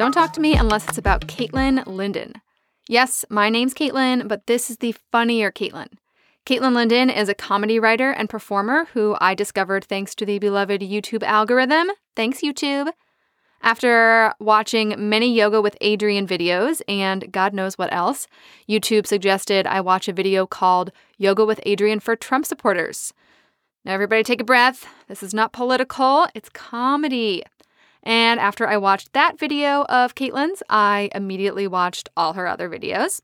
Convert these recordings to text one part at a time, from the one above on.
Don't talk to me unless it's about Caitlin Linden. Yes, my name's Caitlin, but this is the funnier Caitlin. Caitlin Linden is a comedy writer and performer who I discovered thanks to the beloved YouTube algorithm. Thanks, YouTube. After watching many Yoga with Adriene videos and God knows what else, YouTube suggested I watch a video called Yoga with Adriene for Trump supporters. Now, everybody take a breath. This is not political, it's comedy. And after I watched that video of Caitlin's, I immediately watched all her other videos.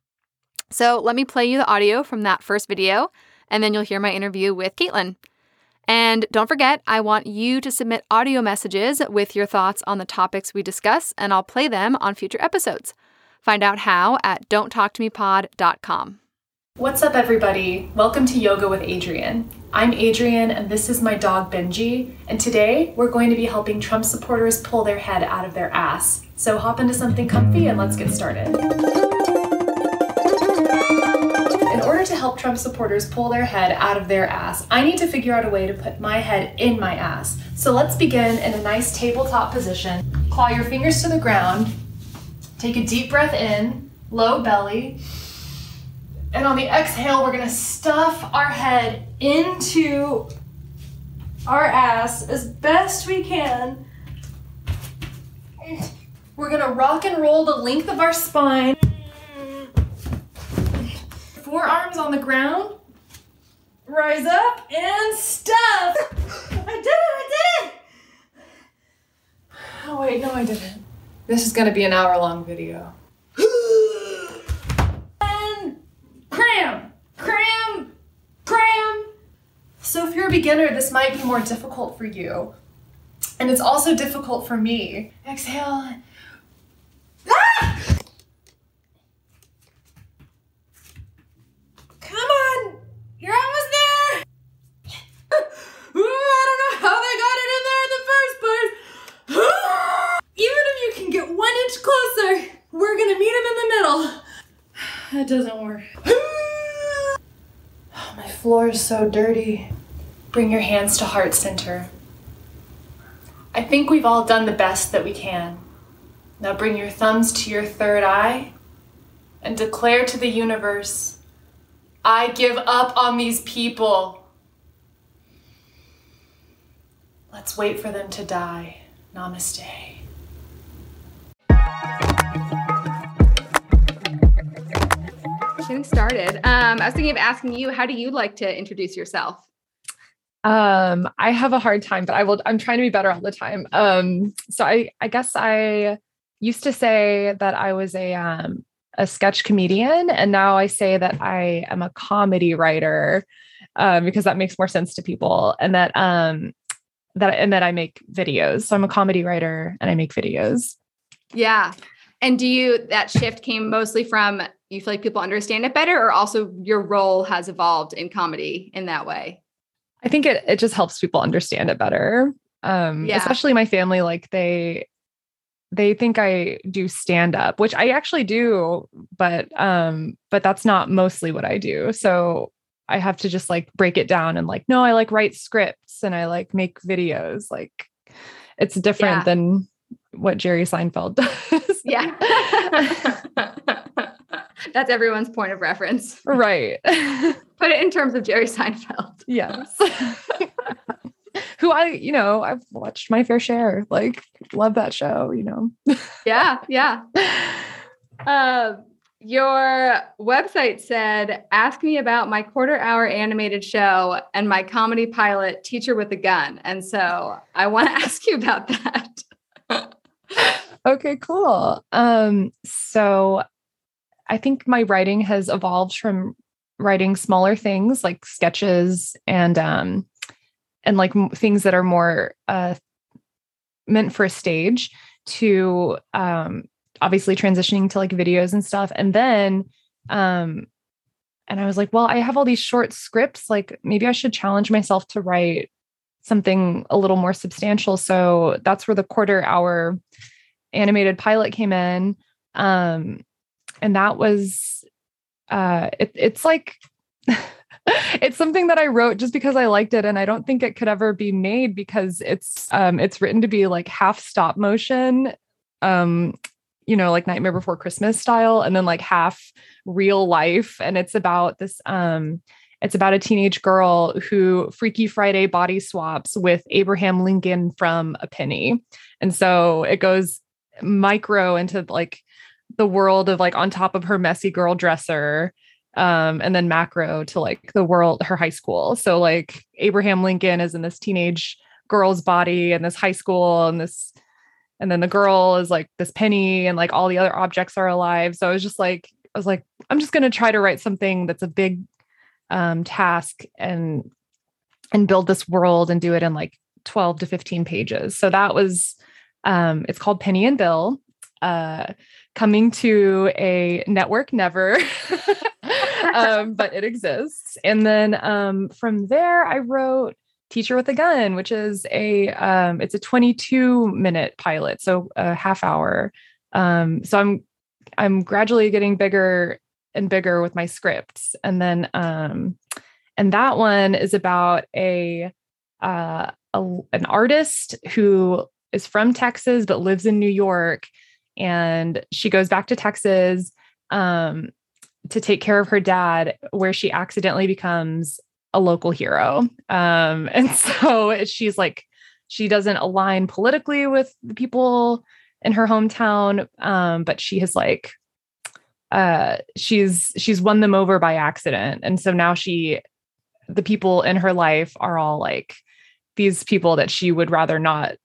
So let me play you the audio from that first video, and then you'll hear my interview with Caitlin. And don't forget, I want you to submit audio messages with your thoughts on the topics we discuss, and I'll play them on future episodes. Find out how at donttalktomepod.com. What's up, everybody? Welcome to Yoga with Adriene. I'm Adriene, and this is my dog Benji. And today we're going to be helping Trump supporters pull their head out of their ass. So hop into something comfy and let's get started. In order to help Trump supporters pull their head out of their ass, I need to figure out a way to put my head in my ass. So let's begin in a nice tabletop position. Claw your fingers to the ground. Take a deep breath in, low belly. And on the exhale, we're gonna stuff our head into our ass as best we can. We're gonna rock and roll the length of our spine. Forearms on the ground. Rise up and stuff. I did it, I did it! Oh, wait, no, I didn't. This is gonna be an hour long video. and cram, cram, cram. So, if you're a beginner, this might be more difficult for you. And it's also difficult for me. Exhale. Ah! Come on! You're almost there! Ooh, I don't know how they got it in there in the first place. Even if you can get one inch closer, we're gonna meet him in the middle. That doesn't work. Oh, my floor is so dirty. Bring your hands to heart center. I think we've all done the best that we can. Now bring your thumbs to your third eye and declare to the universe I give up on these people. Let's wait for them to die. Namaste. Getting started. Um, I was thinking of asking you, how do you like to introduce yourself? Um, I have a hard time, but I will I'm trying to be better all the time. Um, so I I guess I used to say that I was a um a sketch comedian, and now I say that I am a comedy writer, um, because that makes more sense to people, and that um that and that I make videos. So I'm a comedy writer and I make videos. Yeah. And do you that shift came mostly from you feel like people understand it better, or also your role has evolved in comedy in that way? I think it it just helps people understand it better. Um, Yeah. especially my family, like they they think I do stand up, which I actually do, but um, but that's not mostly what I do. So I have to just like break it down and like, no, I like write scripts and I like make videos. Like it's different Yeah. than what Jerry Seinfeld does. Yeah. That's everyone's point of reference. right. Put it in terms of Jerry Seinfeld. yes. Who I, you know, I've watched my fair share. Like, love that show, you know. Yeah, yeah. Uh, your website said, "Ask me about my quarter-hour animated show and my comedy pilot, Teacher with a Gun." And so, I want to ask you about that. Okay, cool. Um, so I think my writing has evolved from writing smaller things like sketches and um and like things that are more uh meant for a stage to um obviously transitioning to like videos and stuff and then um and I was like, well, I have all these short scripts, like maybe I should challenge myself to write something a little more substantial. So that's where the quarter hour animated pilot came in. Um, and that was uh it, it's like it's something that I wrote just because I liked it and I don't think it could ever be made because it's um it's written to be like half stop motion um you know, like Nightmare Before Christmas style, and then like half real life. And it's about this um it's about a teenage girl who Freaky Friday body swaps with Abraham Lincoln from a penny. And so it goes micro into like the world of like on top of her messy girl dresser um, and then macro to like the world her high school. So like abraham lincoln is in this teenage girl's body and this high school and this and then the girl is like this penny and like all the other objects are alive. So i was just like i was like i'm just going to try to write something that's a big um, task and and build this world and do it in like 12 to 15 pages. So that was um, it's called penny and bill uh, coming to a network never. Um, but it exists. And then um, from there i wrote teacher with a gun which is a um, it's a 22 minute pilot so a half hour. Um, so i'm i'm gradually getting bigger and bigger with my scripts. And then um and that one is about a uh a, an artist who is from Texas but lives in New York and she goes back to Texas um to take care of her dad where she accidentally becomes a local hero. Um and so she's like she doesn't align politically with the people in her hometown um but she has like uh she's she's won them over by accident. And so now she the people in her life are all like these people that she would rather not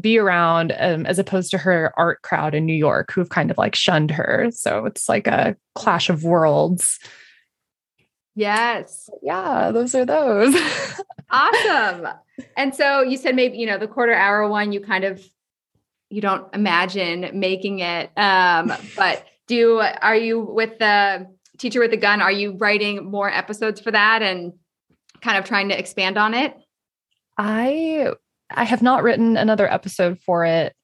be around um, as opposed to her art crowd in New York who've kind of like shunned her. So it's like a clash of worlds. Yes. Yeah, those are those. awesome. And so you said maybe, you know, the quarter hour one, you kind of you don't imagine making it. Um, but do are you with the teacher with the gun? Are you writing more episodes for that and kind of trying to expand on it? I I have not written another episode for it.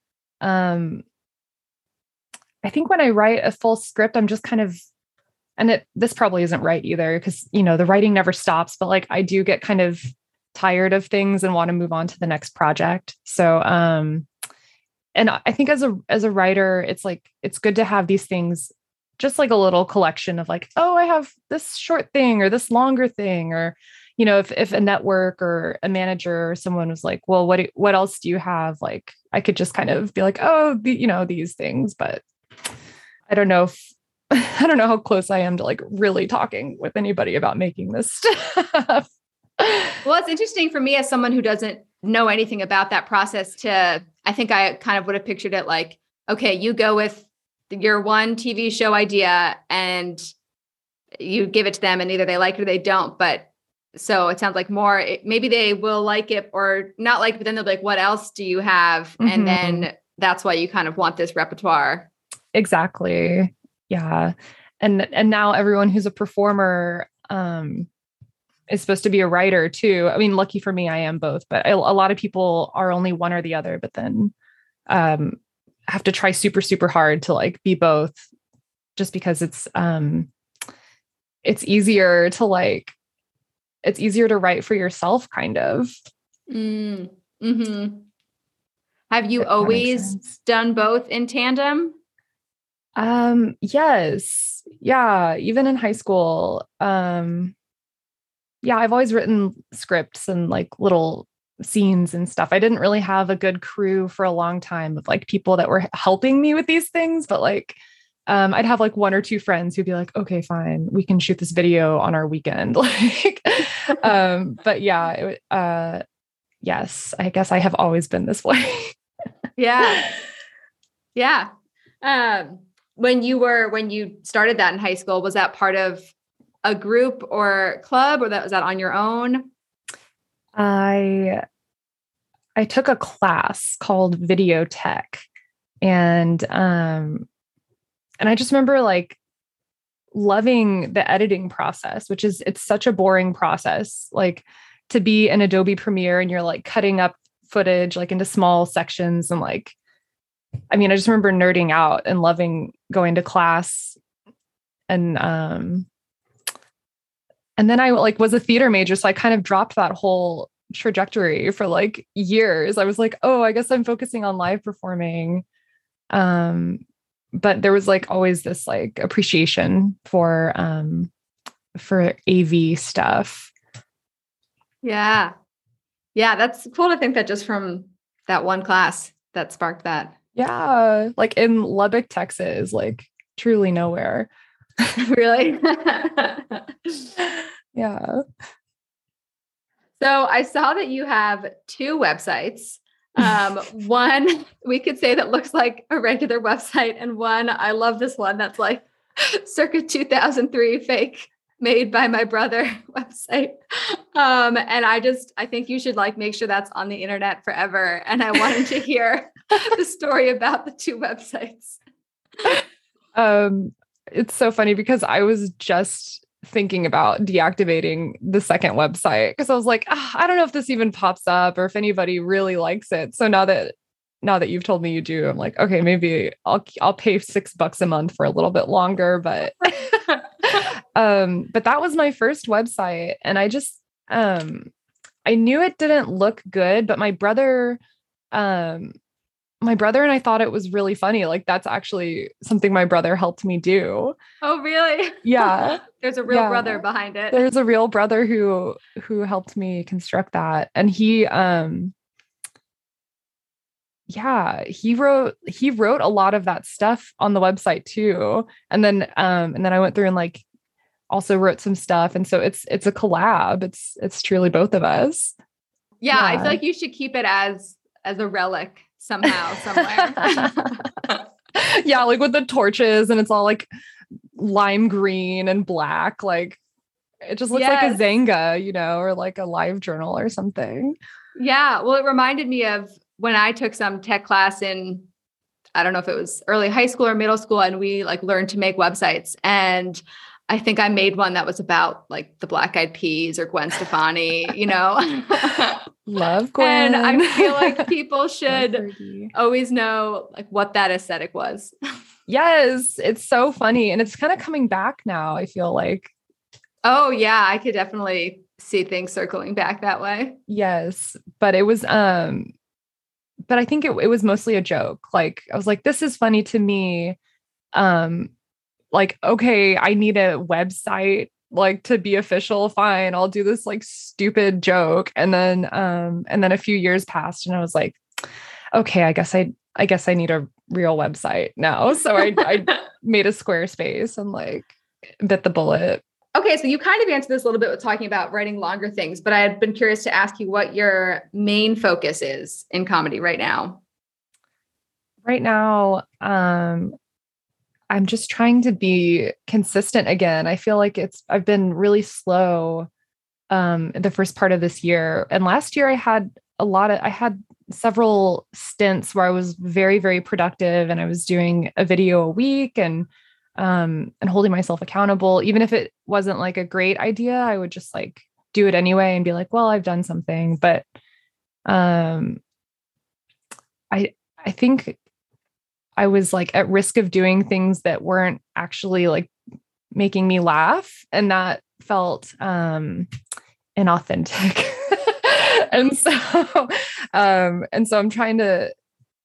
Um, I think when I write a full script, I'm just kind of, and it this probably isn't right either because you know the writing never stops. But like I do get kind of tired of things and want to move on to the next project. So um, and I think as a as a writer, it's like it's good to have these things just like a little collection of like, oh, I have this short thing or this longer thing, or you know, if if a network or a manager or someone was like, well, what do, what else do you have? Like, I could just kind of be like, oh, the, you know, these things, but I don't know if I don't know how close I am to like really talking with anybody about making this stuff. well, it's interesting for me as someone who doesn't know anything about that process to I think I kind of would have pictured it like, okay, you go with your one TV show idea and you give it to them and either they like it or they don't. But so it sounds like more, maybe they will like it or not like, but then they'll be like, what else do you have? Mm-hmm. And then that's why you kind of want this repertoire. Exactly. Yeah. And, and now everyone who's a performer, um, is supposed to be a writer too. I mean, lucky for me, I am both, but a lot of people are only one or the other, but then um, have to try super, super hard to like be both just because it's um it's easier to like it's easier to write for yourself kind of. Mm, hmm have you always done both in tandem? Um yes. Yeah even in high school. Um yeah, I've always written scripts and like little scenes and stuff. I didn't really have a good crew for a long time of like people that were helping me with these things, but like um, I'd have like one or two friends who'd be like, okay, fine, we can shoot this video on our weekend. like, um, but yeah, it, uh, yes, I guess I have always been this way. yeah. Yeah. Um, when you were, when you started that in high school, was that part of a group or club or that was that on your own? I I took a class called video tech and um and I just remember like loving the editing process, which is it's such a boring process. Like to be an Adobe Premiere and you're like cutting up footage like into small sections and like I mean, I just remember nerding out and loving going to class and um and then I like was a theater major, so I kind of dropped that whole trajectory for like years. I was like, oh, I guess I'm focusing on live performing. Um, but there was like always this like appreciation for um for AV stuff. Yeah. Yeah, that's cool to think that just from that one class that sparked that. Yeah, like in Lubbock, Texas, like truly nowhere. really? yeah. So I saw that you have two websites. Um, one we could say that looks like a regular website, and one I love this one that's like circa 2003 fake made by my brother website. Um, and I just I think you should like make sure that's on the internet forever. And I wanted to hear the story about the two websites. Um, it's so funny because I was just thinking about deactivating the second website because I was like, oh, I don't know if this even pops up or if anybody really likes it. So now that now that you've told me you do, I'm like, okay, maybe I'll I'll pay six bucks a month for a little bit longer. But um, but that was my first website, and I just um I knew it didn't look good, but my brother um my brother and I thought it was really funny. Like that's actually something my brother helped me do. Oh, really? Yeah. There's a real Yeah. brother behind it. There's a real brother who who helped me construct that. And he um yeah, he wrote he wrote a lot of that stuff on the website too. And then um and then I went through and like also wrote some stuff and so it's it's a collab. It's it's truly both of us. yeah, I feel like you should keep it as as a relic somehow, somewhere. yeah, like with the torches and it's all like lime green and black. Like it just looks Yes. like a Xanga, you know, or like a live journal or something. Yeah. Well, it reminded me of when I took some tech class in, I don't know if it was early high school or middle school, and we like learned to make websites. And I think I made one that was about like the Black Eyed Peas or Gwen Stefani, you know? Love Gwen. and I feel like people should always know like what that aesthetic was. Yes, it's so funny. And it's kind of coming back now, I feel like. Oh, yeah. I could definitely see things circling back that way. Yes. But it was um but I think it, it was mostly a joke. Like I was like, this is funny to me. Um, like, okay, I need a website like to be official. Fine, I'll do this like stupid joke. And then um, and then a few years passed and I was like, okay, I guess I I guess I need a real website now. So I I made a Squarespace and like bit the bullet. Okay, so you kind of answered this a little bit with talking about writing longer things, but I had been curious to ask you what your main focus is in comedy right now. right now um i'm just trying to be consistent again. I feel like it's i've been really slow um the first part of this year. And last year i had a lot of i had several stints where i was very very productive and i was doing a video a week and um and holding myself accountable. Even if it wasn't like a great idea i would just like do it anyway and be like well i've done something. But um i i think I was like at risk of doing things that weren't actually like making me laugh. And that felt um inauthentic. and so um and so I'm trying to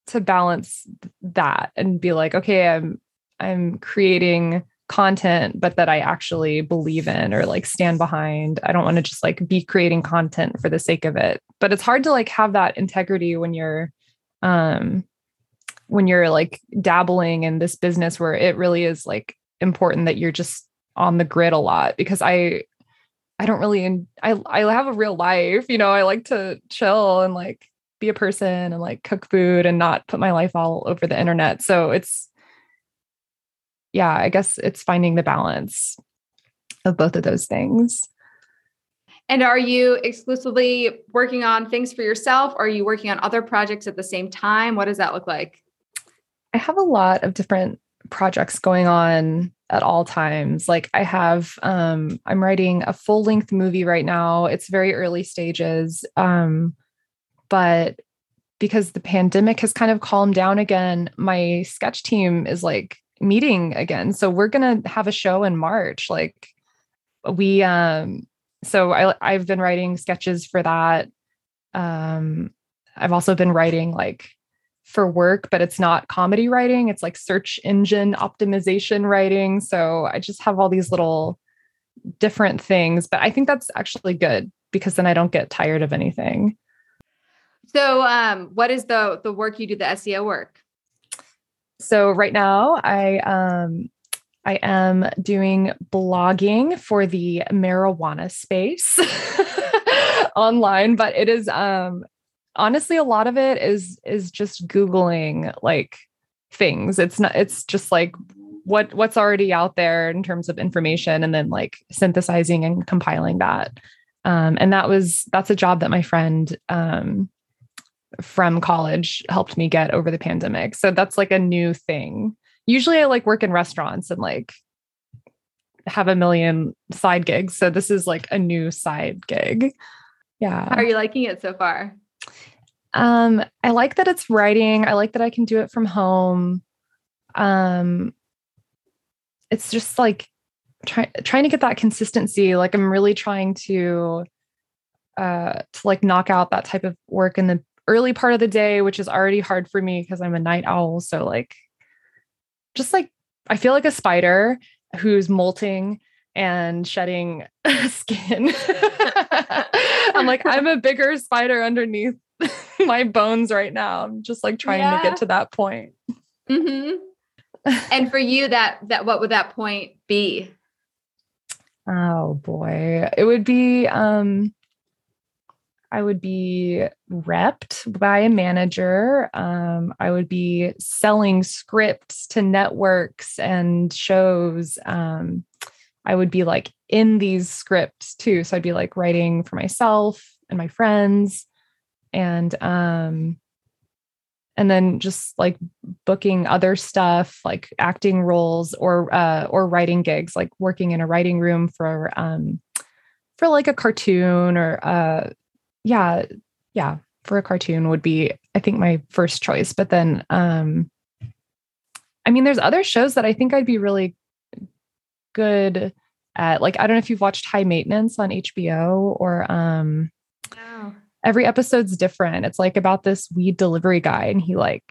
to balance that and be like, okay, I'm I'm creating content, but that I actually believe in or like stand behind. I don't want to just like be creating content for the sake of it. But it's hard to like have that integrity when you're um when you're like dabbling in this business where it really is like important that you're just on the grid a lot because I I don't really in, I I have a real life, you know, I like to chill and like be a person and like cook food and not put my life all over the internet. So it's yeah, I guess it's finding the balance of both of those things. And are you exclusively working on things for yourself? Or are you working on other projects at the same time? What does that look like? I have a lot of different projects going on at all times. Like I have um I'm writing a full-length movie right now. It's very early stages. Um but because the pandemic has kind of calmed down again, my sketch team is like meeting again. So we're going to have a show in March. Like we um so I I've been writing sketches for that. Um I've also been writing like for work, but it's not comedy writing. It's like search engine optimization writing. So I just have all these little different things, but I think that's actually good because then I don't get tired of anything. So, um, what is the the work you do? The SEO work. So right now, I um, I am doing blogging for the marijuana space online, but it is um, honestly a lot of it is is just googling like things. It's not. It's just like what what's already out there in terms of information, and then like synthesizing and compiling that. Um, and that was that's a job that my friend um, from college helped me get over the pandemic. So that's like a new thing. Usually I like work in restaurants and like have a million side gigs. So this is like a new side gig. Yeah. How are you liking it so far? Um, I like that it's writing. I like that I can do it from home. Um, it's just like trying trying to get that consistency. Like I'm really trying to uh to like knock out that type of work in the early part of the day, which is already hard for me because I'm a night owl. So, like, just like I feel like a spider who's molting and shedding skin. I'm like, I'm a bigger spider underneath my bones right now. I'm just like trying yeah. to get to that point. Mm-hmm. and for you, that that what would that point be? Oh boy, it would be um I would be repped by a manager. Um, I would be selling scripts to networks and shows. Um, I would be like in these scripts too. So I'd be like writing for myself and my friends and um and then just like booking other stuff like acting roles or uh or writing gigs like working in a writing room for um for like a cartoon or uh yeah, yeah, for a cartoon would be I think my first choice. But then um I mean there's other shows that I think I'd be really good at. Like I don't know if you've watched High Maintenance on HBO or um every episode's different. It's like about this weed delivery guy and he like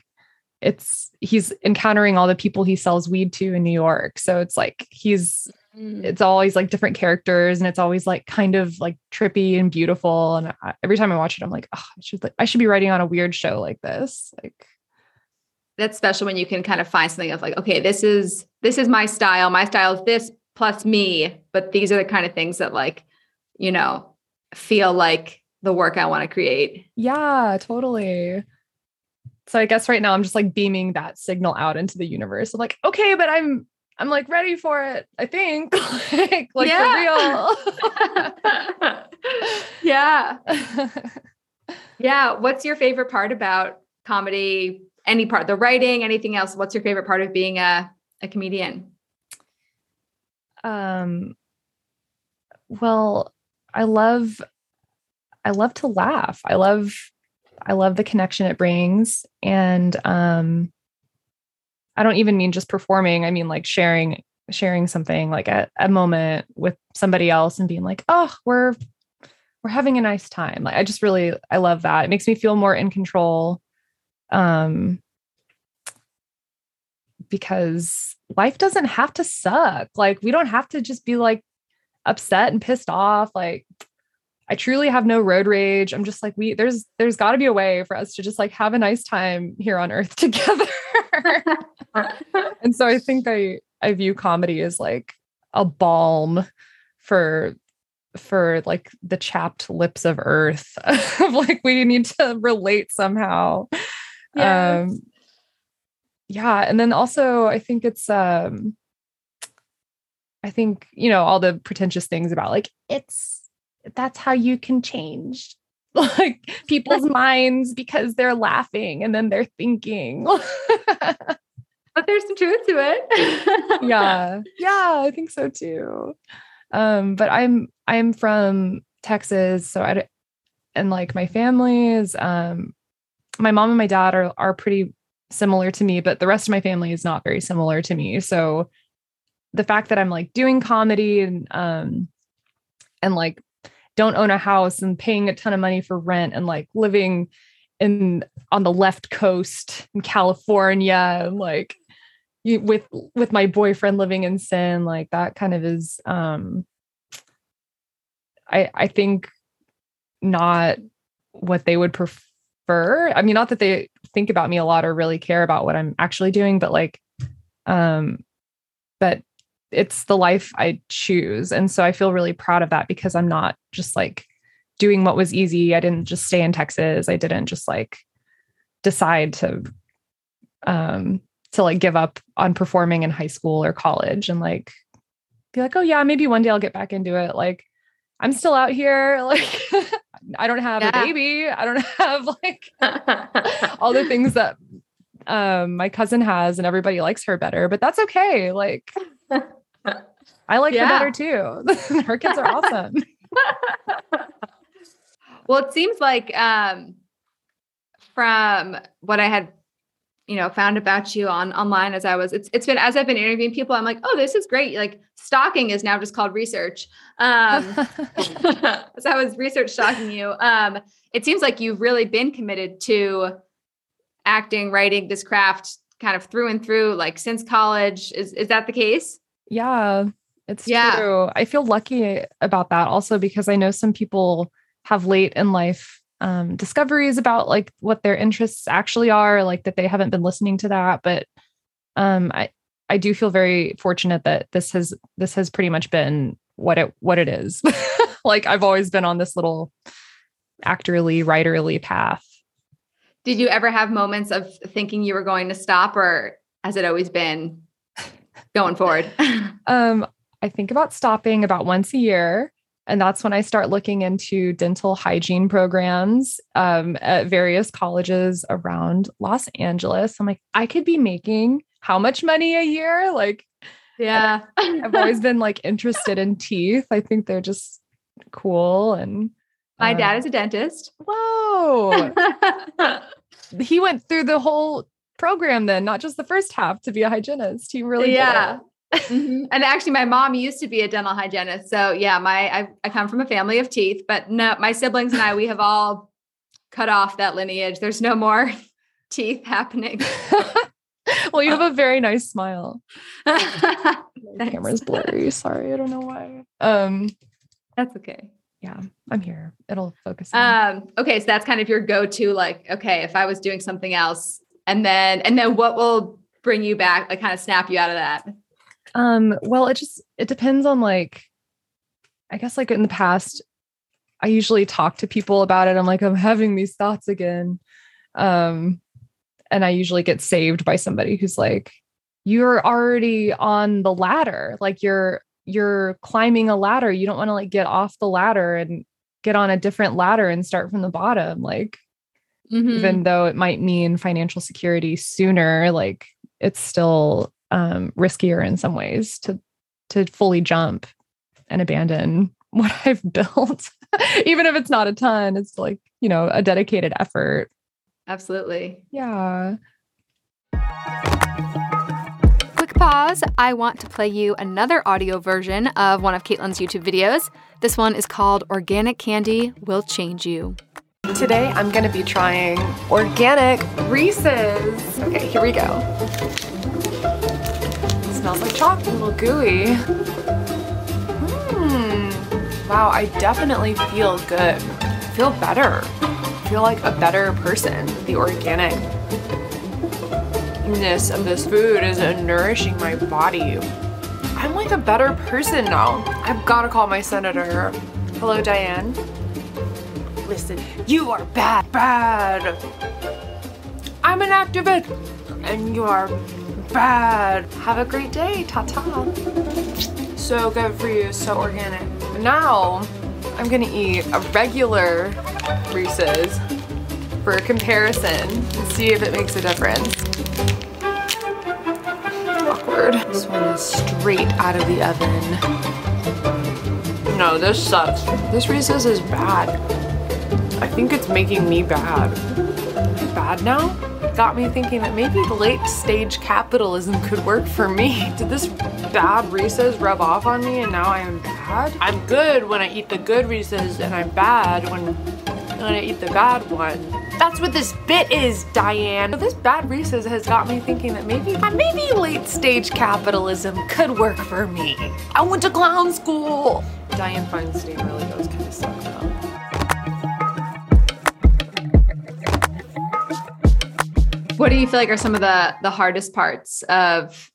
it's he's encountering all the people he sells weed to in New York. So it's like he's Mm. It's always like different characters and it's always like kind of like trippy and beautiful. And I, every time I watch it, I'm like, oh, I should like I should be writing on a weird show like this. Like that's special when you can kind of find something of like, okay, this is this is my style. My style is this plus me, but these are the kind of things that like, you know, feel like the work I want to create. Yeah, totally. So I guess right now I'm just like beaming that signal out into the universe. I'm like, okay, but I'm I'm like ready for it. I think like, like yeah. for real. yeah. yeah. What's your favorite part about comedy? Any part, the writing, anything else? What's your favorite part of being a, a comedian? Um, well, I love, I love to laugh. I love, I love the connection it brings. And, um, I don't even mean just performing. I mean like sharing sharing something like a, a moment with somebody else and being like, oh, we're we're having a nice time. Like I just really I love that. It makes me feel more in control. Um because life doesn't have to suck. Like we don't have to just be like upset and pissed off. Like I truly have no road rage. I'm just like we there's there's got to be a way for us to just like have a nice time here on earth together. and so I think I I view comedy as like a balm for for like the chapped lips of earth of like we need to relate somehow. Yes. Um yeah, and then also I think it's um I think, you know, all the pretentious things about like it's that's how you can change like people's minds because they're laughing and then they're thinking. but there's some truth to it. yeah. Yeah, I think so too. Um, but I'm I'm from Texas, so I and like my family is um my mom and my dad are are pretty similar to me, but the rest of my family is not very similar to me. So the fact that I'm like doing comedy and um and like don't own a house and paying a ton of money for rent and like living in on the left coast in California and like you, with with my boyfriend living in sin like that kind of is um I I think not what they would prefer. I mean not that they think about me a lot or really care about what I'm actually doing but like um but it's the life I choose and so I feel really proud of that because I'm not just like doing what was easy. I didn't just stay in Texas. I didn't just like decide to um to like give up on performing in high school or college and like be like, oh yeah, maybe one day I'll get back into it. Like I'm still out here. Like I don't have yeah. a baby. I don't have like all the things that um my cousin has and everybody likes her better, but that's okay. Like I like yeah. her better too. her kids are awesome. well, it seems like um from what I had you know found about you on online as i was it's, it's been as i've been interviewing people i'm like oh this is great like stalking is now just called research um as i was research shocking you um it seems like you've really been committed to acting writing this craft kind of through and through like since college is is that the case yeah it's yeah. true i feel lucky about that also because i know some people have late in life um, discoveries about like what their interests actually are, like that they haven't been listening to that. But um, I I do feel very fortunate that this has this has pretty much been what it what it is. like I've always been on this little actorly, writerly path. Did you ever have moments of thinking you were going to stop, or has it always been going forward? um, I think about stopping about once a year. And that's when I start looking into dental hygiene programs um, at various colleges around Los Angeles. I'm like, I could be making how much money a year? Like, yeah, I've always been like interested in teeth. I think they're just cool. And my uh, dad is a dentist. Whoa. he went through the whole program then, not just the first half to be a hygienist. He really yeah. mm-hmm. And actually, my mom used to be a dental hygienist. So yeah, my I, I come from a family of teeth, but no, my siblings and I we have all cut off that lineage. There's no more teeth happening. well, you have a very nice smile. the camera's blurry. Sorry, I don't know why. Um, that's okay. Yeah, I'm here. It'll focus. Um, okay, so that's kind of your go-to. Like, okay, if I was doing something else, and then and then what will bring you back? Like, kind of snap you out of that. Um, well, it just it depends on like I guess like in the past, I usually talk to people about it. I'm like, I'm having these thoughts again. Um, and I usually get saved by somebody who's like, you're already on the ladder. Like you're you're climbing a ladder. You don't want to like get off the ladder and get on a different ladder and start from the bottom. Like mm-hmm. even though it might mean financial security sooner, like it's still um, riskier in some ways to to fully jump and abandon what I've built. Even if it's not a ton, it's like, you know, a dedicated effort. Absolutely. Yeah. Quick pause. I want to play you another audio version of one of Caitlin's YouTube videos. This one is called Organic Candy Will Change You. Today I'm going to be trying organic Reese's. Okay, here we go smells like chocolate, a little gooey. Hmm. Wow, I definitely feel good. I feel better. Feel like a better person. The organicness of this food is nourishing my body. I'm like a better person now. I've got to call my senator. Hello, Diane. Listen, you are bad, bad. I'm an activist, and you are bad. Have a great day. Ta ta. So good for you. So organic. Now I'm gonna eat a regular Reese's for a comparison and see if it makes a difference. Awkward. This one is straight out of the oven. No, this sucks. This Reese's is bad. I think it's making me bad. Bad now? Got me thinking that maybe late stage capitalism could work for me. Did this bad Reese's rub off on me and now I am bad? I'm good when I eat the good Reese's and I'm bad when, when I eat the bad one. That's what this bit is, Diane. This bad Reese's has got me thinking that maybe, maybe late stage capitalism could work for me. I went to clown school. Diane Feinstein really does kind of suck What do you feel like are some of the the hardest parts of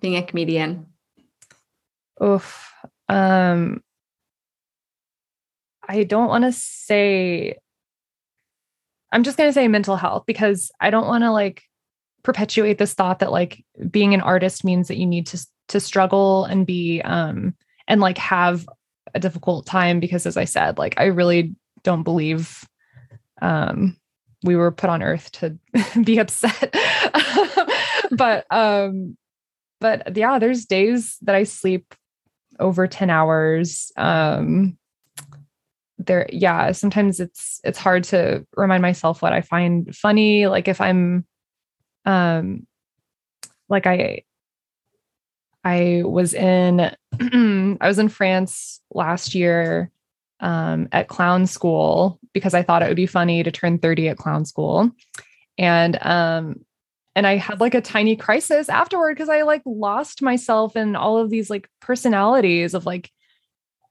being a comedian? Oof. Um I don't want to say I'm just going to say mental health because I don't want to like perpetuate this thought that like being an artist means that you need to to struggle and be um and like have a difficult time because as I said like I really don't believe um we were put on earth to be upset. But um but yeah there's days that i sleep over 10 hours. Um there yeah sometimes it's it's hard to remind myself what i find funny. Like if i'm um like i i was in i was in france last year um, at clown school because I thought it would be funny to turn 30 at clown school. And um, and I had like a tiny crisis afterward because I like lost myself in all of these like personalities of like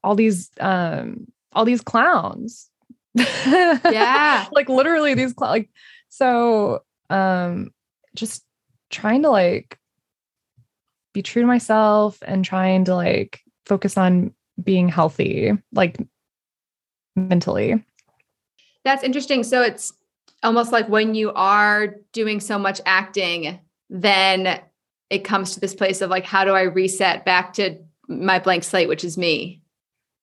all these um all these clowns. Yeah. like literally these cl- like so um just trying to like be true to myself and trying to like focus on being healthy like mentally. That's interesting. So it's almost like when you are doing so much acting, then it comes to this place of like, how do I reset back to my blank slate, which is me?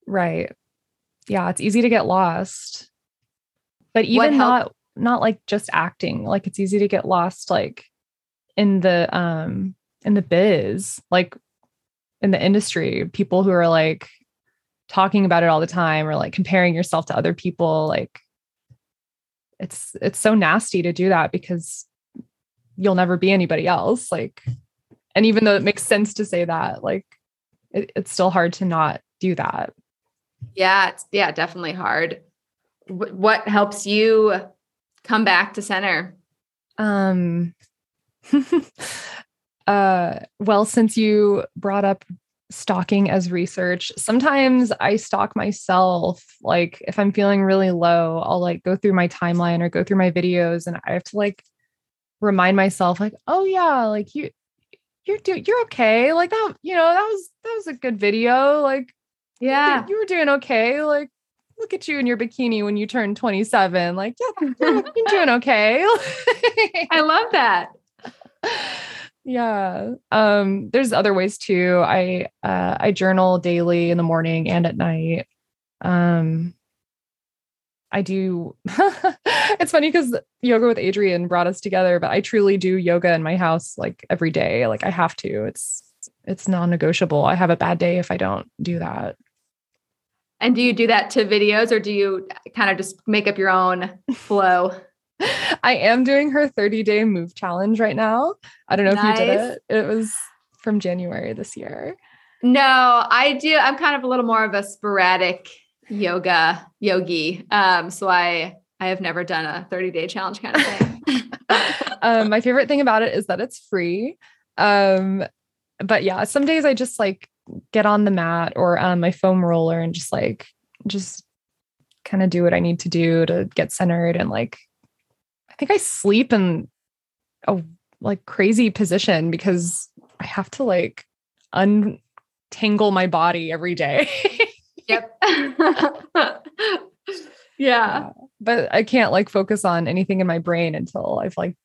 Right. Yeah, it's easy to get lost. But even not not like just acting, like it's easy to get lost like in the um in the biz, like in the industry, people who are like talking about it all the time or like comparing yourself to other people like it's it's so nasty to do that because you'll never be anybody else like and even though it makes sense to say that like it, it's still hard to not do that. Yeah it's yeah definitely hard. W- what helps you come back to center? Um uh well since you brought up stalking as research. Sometimes I stalk myself. Like if I'm feeling really low, I'll like go through my timeline or go through my videos and I have to like remind myself like, "Oh yeah, like you you're doing you're okay. Like that, you know, that was that was a good video. Like yeah, you, you were doing okay. Like look at you in your bikini when you turn 27. Like, yeah, you're, you're doing okay. I love that yeah. Um there's other ways too. I uh i journal daily in the morning and at night. Um i do it's funny because yoga with adriene brought us together but i truly do yoga in my house like every day. Like i have to. It's it's non-negotiable. I have a bad day if i don't do that. And do you do that to videos or do you kind of just make up your own flow I am doing her 30 day move challenge right now. I don't know nice. if you did it. It was from January this year. No, I do. I'm kind of a little more of a sporadic yoga yogi. Um, so I I have never done a 30 day challenge kind of thing. um, my favorite thing about it is that it's free. Um, but yeah, some days I just like get on the mat or um, my foam roller and just like just kind of do what I need to do to get centered and like think I sleep in a like crazy position because I have to like untangle my body every day. yep. yeah. But I can't like focus on anything in my brain until I've like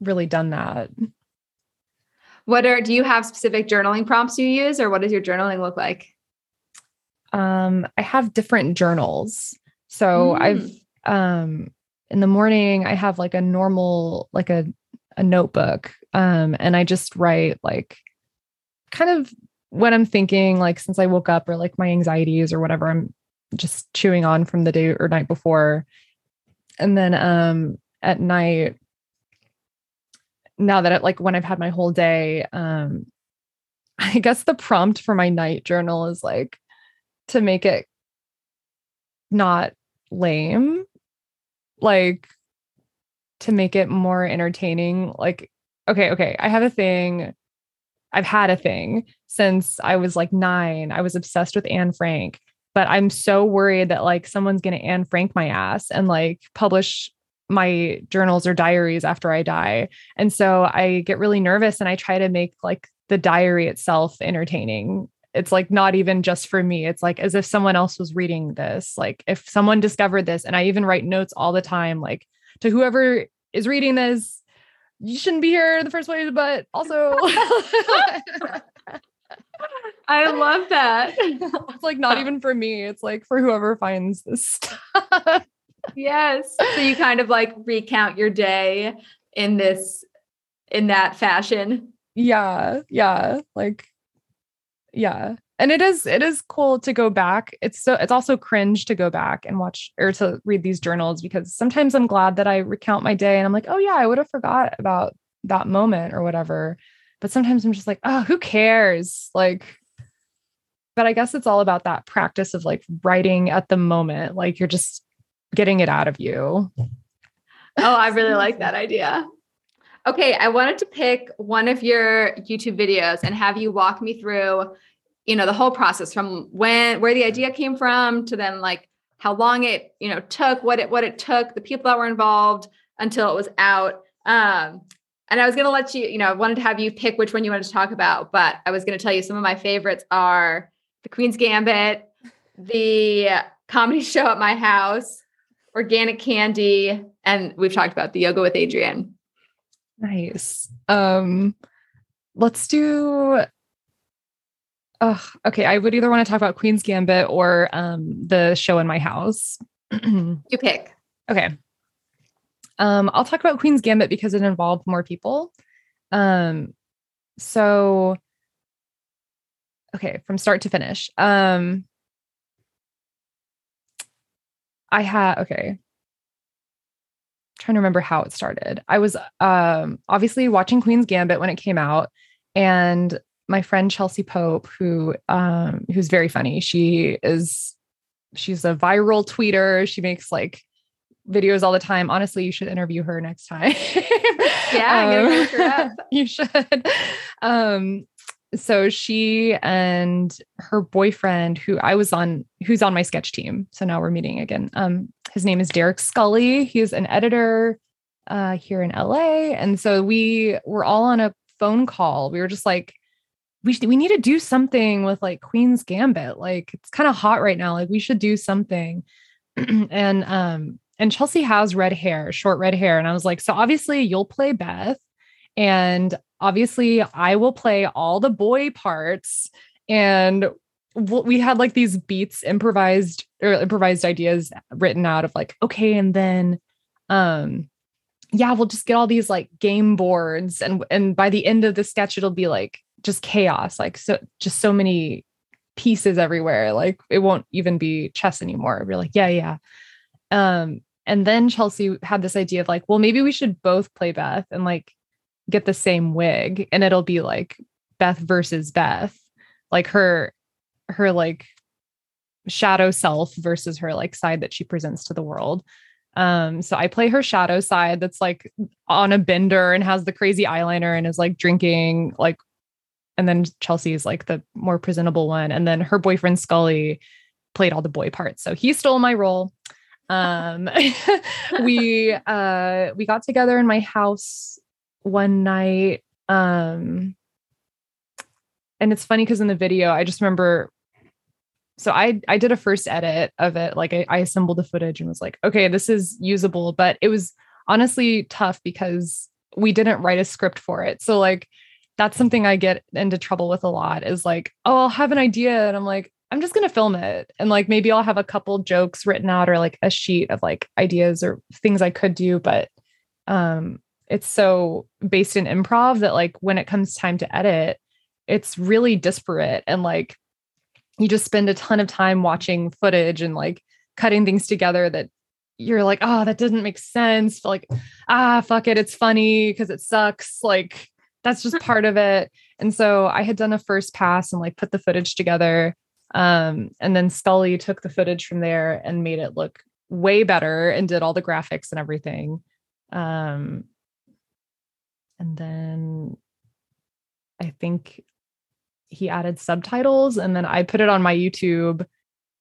really done that. What are do you have specific journaling prompts you use or what does your journaling look like? Um I have different journals. So mm. I've um in the morning I have like a normal like a a notebook um and I just write like kind of what I'm thinking like since I woke up or like my anxieties or whatever I'm just chewing on from the day or night before. And then um at night now that it, like when I've had my whole day um I guess the prompt for my night journal is like to make it not lame like to make it more entertaining. Like, okay, okay, I have a thing. I've had a thing since I was like nine. I was obsessed with Anne Frank, but I'm so worried that like someone's going to Anne Frank my ass and like publish my journals or diaries after I die. And so I get really nervous and I try to make like the diary itself entertaining. It's like not even just for me. It's like as if someone else was reading this. Like if someone discovered this, and I even write notes all the time, like to whoever is reading this, you shouldn't be here in the first place, but also I love that. it's like not even for me. It's like for whoever finds this stuff. yes. So you kind of like recount your day in this in that fashion. Yeah. Yeah. Like yeah. And it is it is cool to go back. It's so it's also cringe to go back and watch or to read these journals because sometimes I'm glad that I recount my day and I'm like, "Oh yeah, I would have forgot about that moment or whatever." But sometimes I'm just like, "Oh, who cares?" Like but I guess it's all about that practice of like writing at the moment. Like you're just getting it out of you. Oh, I really like that idea. Okay, I wanted to pick one of your YouTube videos and have you walk me through, you know, the whole process from when where the idea came from to then like how long it, you know, took, what it what it took, the people that were involved until it was out. Um, and I was going to let you, you know, I wanted to have you pick which one you wanted to talk about, but I was going to tell you some of my favorites are The Queen's Gambit, the comedy show at my house, organic candy, and we've talked about the yoga with Adriene. Nice. Um, let's do. Oh, okay. I would either want to talk about Queen's Gambit or um, the show in my house. you pick. Okay. Um, I'll talk about Queen's Gambit because it involved more people. Um, so, okay, from start to finish. Um, I had okay. Trying to remember how it started. I was um obviously watching Queen's Gambit when it came out and my friend Chelsea Pope who um who's very funny. She is she's a viral tweeter. She makes like videos all the time. Honestly, you should interview her next time. yeah, um, you should. Um, so she and her boyfriend who i was on who's on my sketch team. So now we're meeting again. Um his name is derek scully. He's an editor uh here in la and so we were all on a phone call. We were just like we should, we need to do something with like queen's gambit. Like it's kind of hot right now. Like we should do something. And um and chelsea has red hair short red hair. And i was like so obviously you'll play beth. And obviously I will play all the boy parts and we had like these beats improvised or improvised ideas written out of like okay and then um yeah we'll just get all these like game boards and and by the end of the sketch it'll be like just chaos like so just so many pieces everywhere like it won't even be chess anymore. We're like yeah yeah. Um and then chelsea had this idea of like well maybe we should both play beth and like get the same wig and it'll be like Beth versus Beth, like her her like shadow self versus her like side that she presents to the world. Um, so I play her shadow side that's like on a bender and has the crazy eyeliner and is like drinking like and then Chelsea is like the more presentable one. And then her boyfriend Scully played all the boy parts. So he stole my role. Um we uh we got together in my house one night um and it's funny because in the video i just remember so i i did a first edit of it like I, I assembled the footage and was like okay this is usable but it was honestly tough because we didn't write a script for it. So like that's something i get into trouble with a lot is like oh i'll have an idea and i'm like i'm just going to film it. And like maybe i'll have a couple jokes written out or like a sheet of like ideas or things i could do but um it's so based in improv that like when it comes time to edit it's really disparate and like you just spend a ton of time watching footage and like cutting things together that you're like oh that doesn't make sense. Like ah fuck it it's funny because it sucks. Like that's just part of it. And so i had done a first pass and like put the footage together um and then scully took the footage from there and made it look way better and did all the graphics and everything. Um, and then I think he added subtitles and then I put it on my YouTube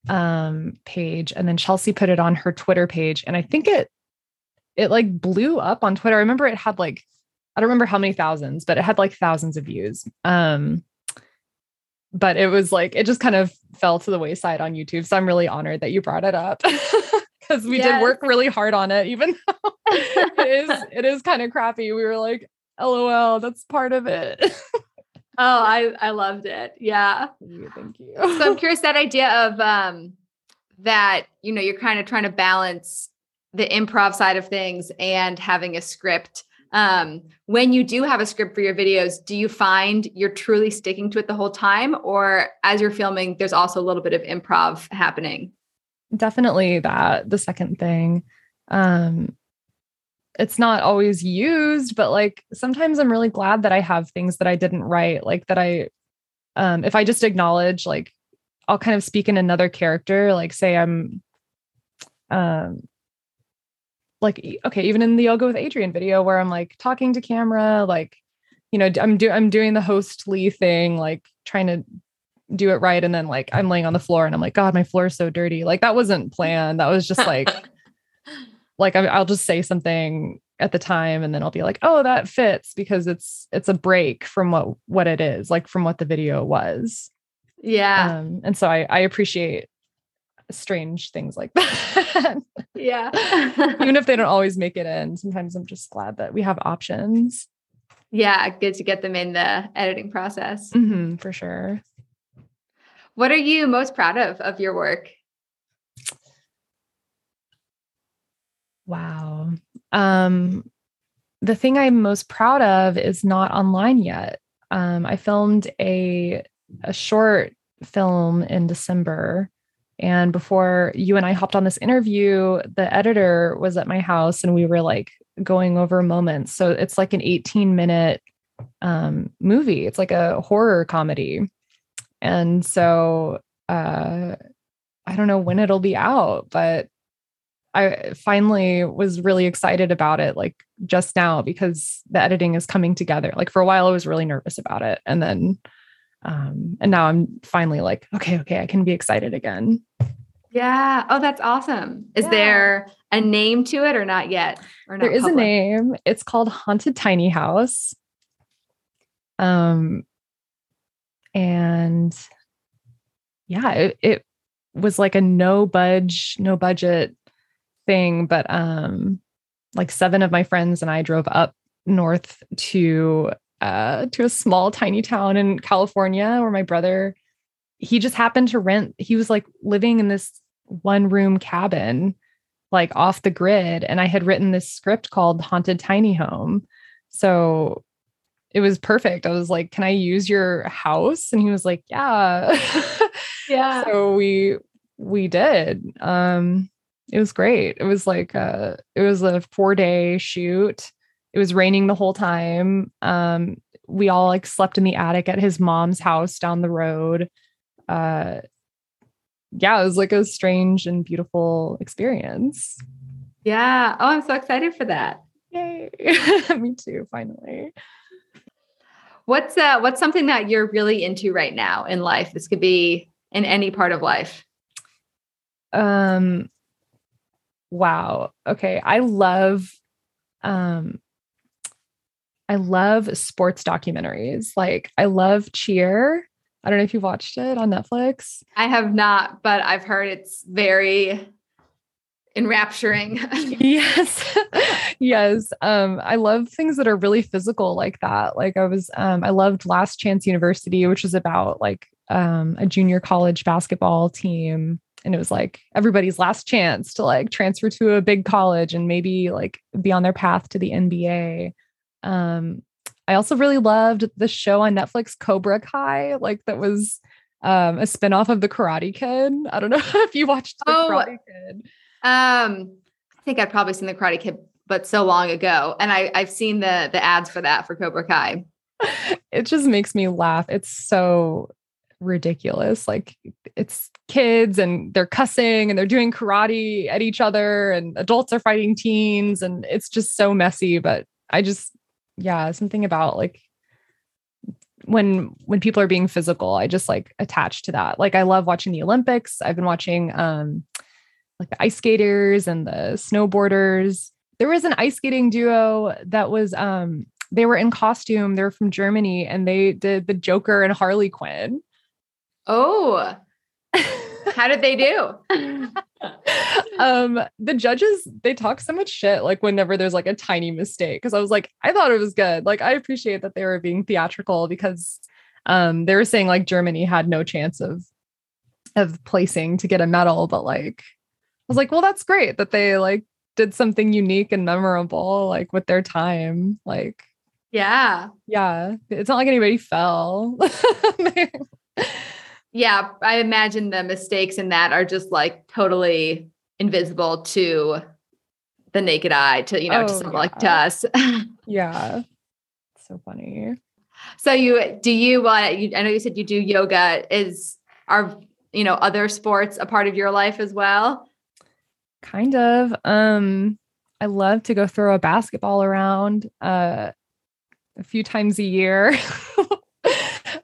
um page and then Chelsea put it on her Twitter page and I think it it like blew up on Twitter. I remember it had like I don't remember how many thousands, but it had like thousands of views. Um but it was like it just kind of fell to the wayside on YouTube. So I'm really honored that you brought it up. Because we yes. did work really hard on it, even though it is it is kind of crappy. We were like, LOL, that's part of it. oh, I I loved it. Yeah. Thank you. Thank you. so I'm curious that idea of um that you know you're kind of trying to balance the improv side of things and having a script um, when you do have a script for your videos do you find you're truly sticking to it the whole time or as you're filming there's also a little bit of improv happening definitely that the second thing um it's not always used but like sometimes i'm really glad that i have things that i didn't write like that i um if i just acknowledge like i'll kind of speak in another character like say i'm um like okay even in the yoga with Adriene video where i'm like talking to camera like you know i'm do i'm doing the hostly thing like trying to do it right and then like i'm laying on the floor and i'm like god my floor is so dirty. Like that wasn't planned. That was just like like i'll just say something at the time and then i'll be like oh that fits because it's it's a break from what what it is like from what the video was yeah um, and so i i appreciate strange things like that. yeah. Even if they don't always make it in, sometimes I'm just glad that we have options. Yeah, good to get them in the editing process. Mm-hmm, for sure. What are you most proud of of your work? Wow. Um, the thing I'm most proud of is not online yet. Um, I filmed a a short film in December and before you and I hopped on this interview, the editor was at my house and we were like going over moments. So it's like an 18 minute um, movie, it's like a horror comedy. And so uh, I don't know when it'll be out, but I finally was really excited about it like just now because the editing is coming together. Like for a while, I was really nervous about it. And then um, and now I'm finally like, okay, okay, I can be excited again. Yeah. Oh, that's awesome. Is yeah. there a name to it or not yet? Or not there is public? a name. It's called Haunted Tiny House. Um, and yeah, it, it was like a no budge, no budget thing, but um, like seven of my friends and I drove up north to uh, to a small tiny town in California where my brother he just happened to rent he was like living in this one room cabin like off the grid and I had written this script called Haunted Tiny Home. So it was perfect. I was like, "Can I use your house?" And he was like, "Yeah." yeah. so we we did. Um it was great. It was like uh it was a 4-day shoot it was raining the whole time. Um, we all like slept in the attic at his mom's house down the road. Uh, yeah, it was like a strange and beautiful experience. Yeah. Oh, I'm so excited for that. Yay. Me too, finally. What's uh what's something that you're really into right now in life? This could be in any part of life. Um wow. Okay. I love um I love sports documentaries. Like I love Cheer. I don't know if you've watched it on Netflix. I have not, but I've heard it's very enrapturing. yes. yes. Um, I love things that are really physical like that. Like I was um, I loved Last Chance University, which is about like um, a junior college basketball team and it was like everybody's last chance to like transfer to a big college and maybe like be on their path to the NBA. Um, I also really loved the show on Netflix, Cobra Kai, like that was um, a spinoff of The Karate Kid. I don't know if you watched The oh, Karate Kid. Um, I think I've probably seen The Karate Kid, but so long ago, and I, I've seen the the ads for that for Cobra Kai. It just makes me laugh. It's so ridiculous. Like it's kids and they're cussing and they're doing karate at each other and adults are fighting teens and it's just so messy. But I just, yeah, something about like when when people are being physical, I just like attached to that. Like I love watching the Olympics. I've been watching um like the ice skaters and the snowboarders. There was an ice skating duo that was um they were in costume. They're from Germany and they did the Joker and Harley Quinn. Oh, how did they do? um, the judges they talk so much shit like whenever there's like a tiny mistake. Cause I was like, I thought it was good. Like, I appreciate that they were being theatrical because um they were saying like Germany had no chance of of placing to get a medal, but like I was like, well, that's great that they like did something unique and memorable, like with their time. Like, yeah. Yeah. It's not like anybody fell. yeah. I imagine the mistakes in that are just like totally invisible to the naked eye, to, you know, oh, to someone yeah. like to us. yeah. So funny. So you do you uh you, I know you said you do yoga. Is are you know other sports a part of your life as well? Kind of. Um I love to go throw a basketball around. Uh a few times a year.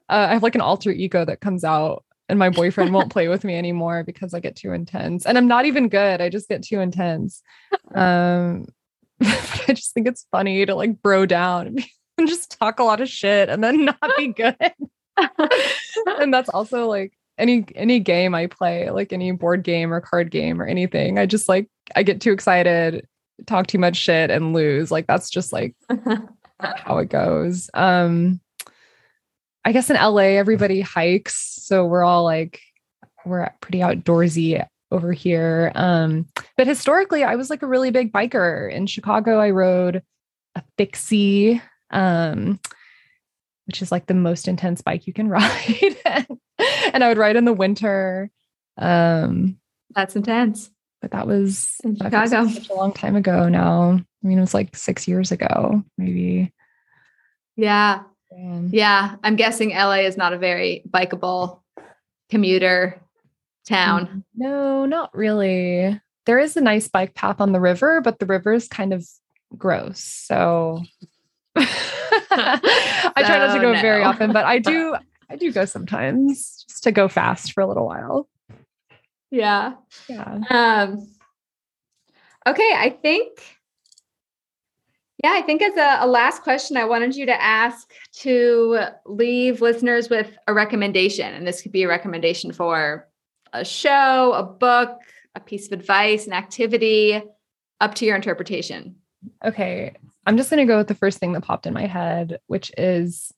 uh, I have like an alter ego that comes out, and my boyfriend won't play with me anymore because I get too intense. And I'm not even good. I just get too intense. Um, but I just think it's funny to like bro down and just talk a lot of shit and then not be good. and that's also like any any game I play, like any board game or card game or anything. I just like I get too excited, talk too much shit and lose. Like that's just like how it goes. Um, I guess in LA, everybody hikes. So we're all like, we're pretty outdoorsy over here. Um, but historically, I was like a really big biker. In Chicago, I rode a Fixie, um, which is like the most intense bike you can ride. and I would ride in the winter. Um, That's intense. But that was in Chicago such a long time ago now. I mean, it was like six years ago, maybe. Yeah. Yeah. I'm guessing LA is not a very bikeable commuter town. Mm, no, not really. There is a nice bike path on the river, but the river is kind of gross. So I try not to go no. very often, but I do I do go sometimes just to go fast for a little while. Yeah. Yeah. Um okay, I think yeah, I think as a, a, last question, I wanted you to ask to leave listeners with a recommendation. And this could be a recommendation for a show, a book, a piece of advice, an activity, up to your interpretation. Okay. I'm just going to go with the first thing that popped in my head, which is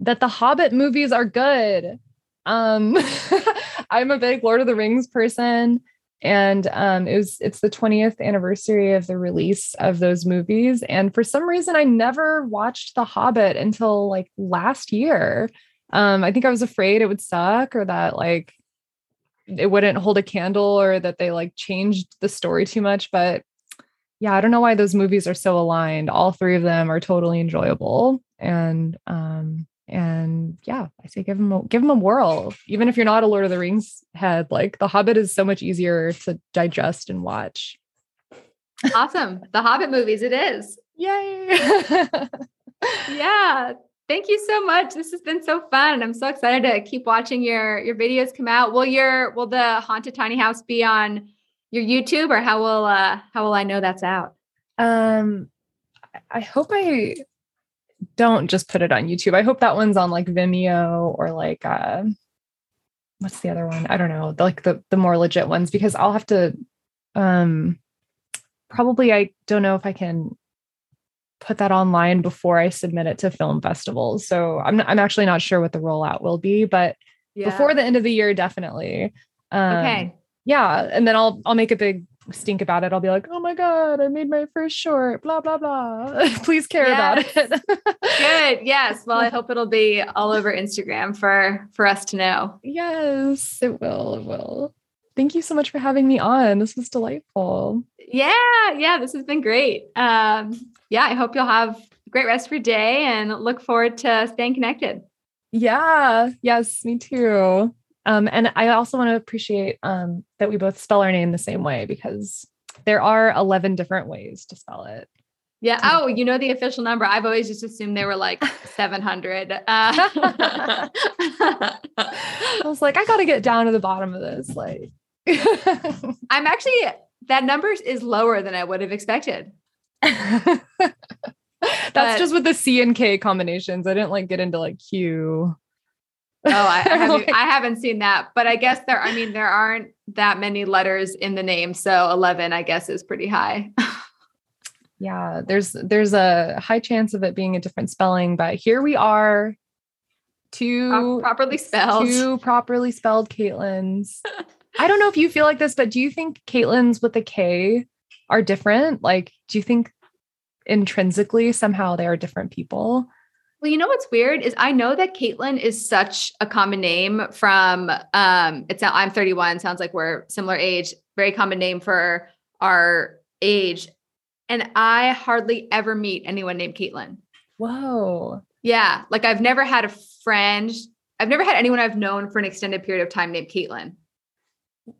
that the Hobbit movies are good. Um, I'm a big Lord of the Rings person and um, it was it's the 20th anniversary of the release of those movies. And for some reason i never watched the hobbit until like last year. Um, i think i was afraid it would suck or that like it wouldn't hold a candle or that they like changed the story too much. But yeah i don't know why those movies are so aligned. All three of them are totally enjoyable. And um and yeah i say give them a, give them a whirl. Even if you're not a lord of the rings head like the hobbit is so much easier to digest and watch. Awesome. The hobbit movies it is. Yay! Yeah. Thank you so much. This has been so fun i'm so excited to keep watching your your videos come out. Will your will the haunted tiny house be on your youtube or how will uh how will i know that's out? Um i hope i don't just put it on YouTube. I hope that one's on like Vimeo or like uh what's the other one? I don't know, like the the more legit ones because I'll have to um probably I don't know if I can put that online before I submit it to film festivals. So I'm I'm actually not sure what the rollout will be, but yeah. before the end of the year definitely. Um, okay. Yeah, and then I'll I'll make a big stink about it, I'll be like, oh my God, I made my first short, blah, blah, blah. Please care yes. about it. Good. Yes. Well, I hope it'll be all over Instagram for for us to know. Yes, it will. It will. Thank you so much for having me on. This was delightful. Yeah, yeah, this has been great. Um, yeah, I hope you'll have a great rest of your day and look forward to staying connected. Yeah. Yes, me too. Um, and I also want to appreciate um, that we both spell our name the same way because there are 11 different ways to spell it. Yeah. Oh, you know the official number. I've always just assumed they were like 700. Uh, I was like, I got to get down to the bottom of this. Like, I'm actually, that number is lower than I would have expected. That's but, just with the C and K combinations. I didn't like get into like Q. Oh, I, I, haven't, I haven't seen that, but I guess there, I mean, there aren't that many letters in the name. So 11, I guess, is pretty high. yeah, there's, there's a high chance of it being a different spelling, but here we are. Two properly spelled, two properly spelled Caitlin's. I don't know if you feel like this, but do you think Caitlin's with a K are different? Like, do you think intrinsically somehow they are different people? Well, you know what's weird is I know that Caitlin is such a common name from um it's now I'm 31, sounds like we're similar age, very common name for our age. And I hardly ever meet anyone named Caitlin. Whoa. Yeah. Like I've never had a friend, I've never had anyone I've known for an extended period of time named Caitlin.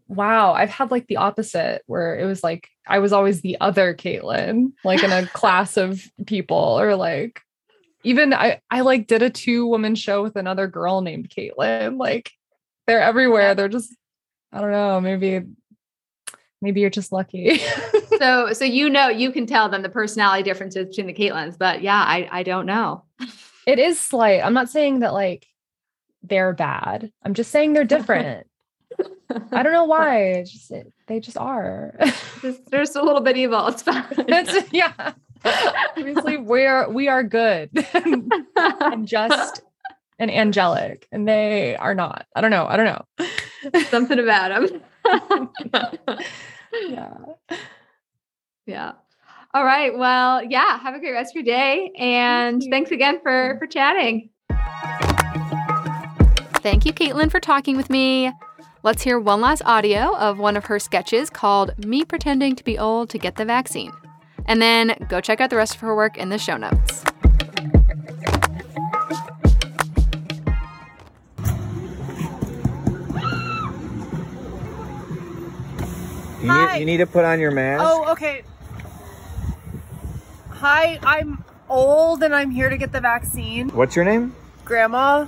Wow. I've had like the opposite where it was like I was always the other Caitlin, like in a class of people, or like even I I like did a two woman show with another girl named Caitlin. Like they're everywhere. They're just I don't know, maybe maybe you're just lucky. so so you know you can tell then the personality differences between the Caitlins, but yeah, I I don't know. It is slight. I'm not saying that like they're bad. I'm just saying they're different. I don't know why. It's just it, they just are. just, there's a little bit evil. It's fine. It's, yeah. Obviously, we're we are good and just and angelic, and they are not. I don't know. I don't know. Something about them. yeah. Yeah. All right. Well, yeah. Have a great rest of your day, and Thank thanks again for for chatting. Thank you, Caitlin, for talking with me. Let's hear one last audio of one of her sketches called Me Pretending to Be Old to Get the Vaccine. And then go check out the rest of her work in the show notes. You need, you need to put on your mask. Oh, okay. Hi, I'm old and I'm here to get the vaccine. What's your name? Grandma.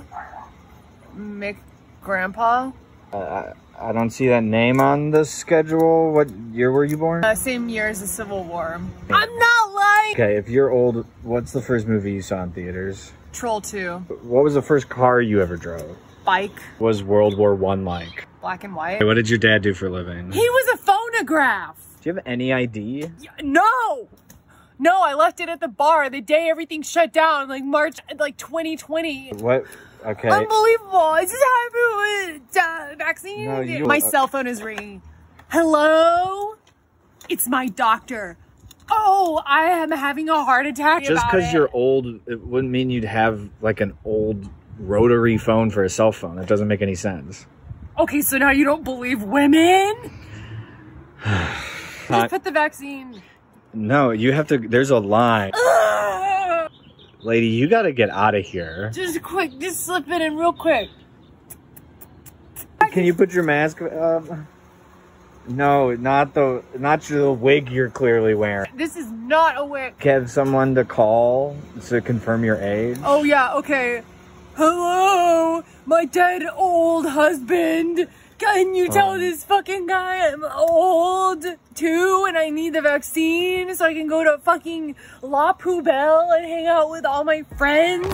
Mick Grandpa. Uh, I don't see that name on the schedule. What year were you born? Uh, same year as the Civil War. I'm not like. Okay, if you're old, what's the first movie you saw in theaters? Troll 2. What was the first car you ever drove? Bike. What was World War One like? Black and white. What did your dad do for a living? He was a phonograph. Do you have any ID? No. No, I left it at the bar the day everything shut down, like March, like 2020. What? Okay. Unbelievable. Is this happening with uh, vaccine? No, you, my cell phone is ringing. Hello? It's my doctor. Oh, I am having a heart attack. Just because you're old, it wouldn't mean you'd have like an old rotary phone for a cell phone. That doesn't make any sense. Okay, so now you don't believe women? Just put the vaccine. No, you have to. There's a line. Lady, you got to get out of here. Just quick, just slip it in real quick. Can you put your mask up? No, not the not the wig you're clearly wearing. This is not a wig. Have someone to call to confirm your age. Oh yeah, okay. Hello, my dead old husband. Can you tell um, this fucking guy I'm old too and I need the vaccine so I can go to fucking La Poubelle and hang out with all my friends?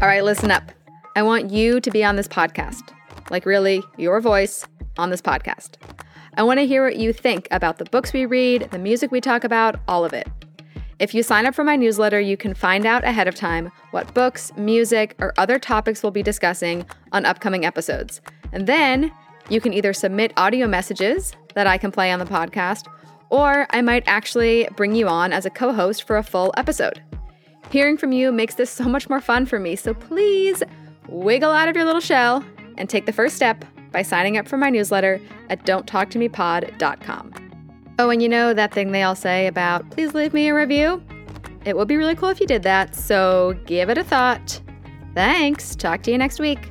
All right, listen up. I want you to be on this podcast. Like, really, your voice on this podcast. I want to hear what you think about the books we read, the music we talk about, all of it. If you sign up for my newsletter, you can find out ahead of time what books, music, or other topics we'll be discussing on upcoming episodes. And then you can either submit audio messages that I can play on the podcast, or I might actually bring you on as a co host for a full episode. Hearing from you makes this so much more fun for me, so please wiggle out of your little shell and take the first step by signing up for my newsletter at donttalktomepod.com. Oh, and you know that thing they all say about please leave me a review? It would be really cool if you did that, so give it a thought Thanks. Talk to you next week.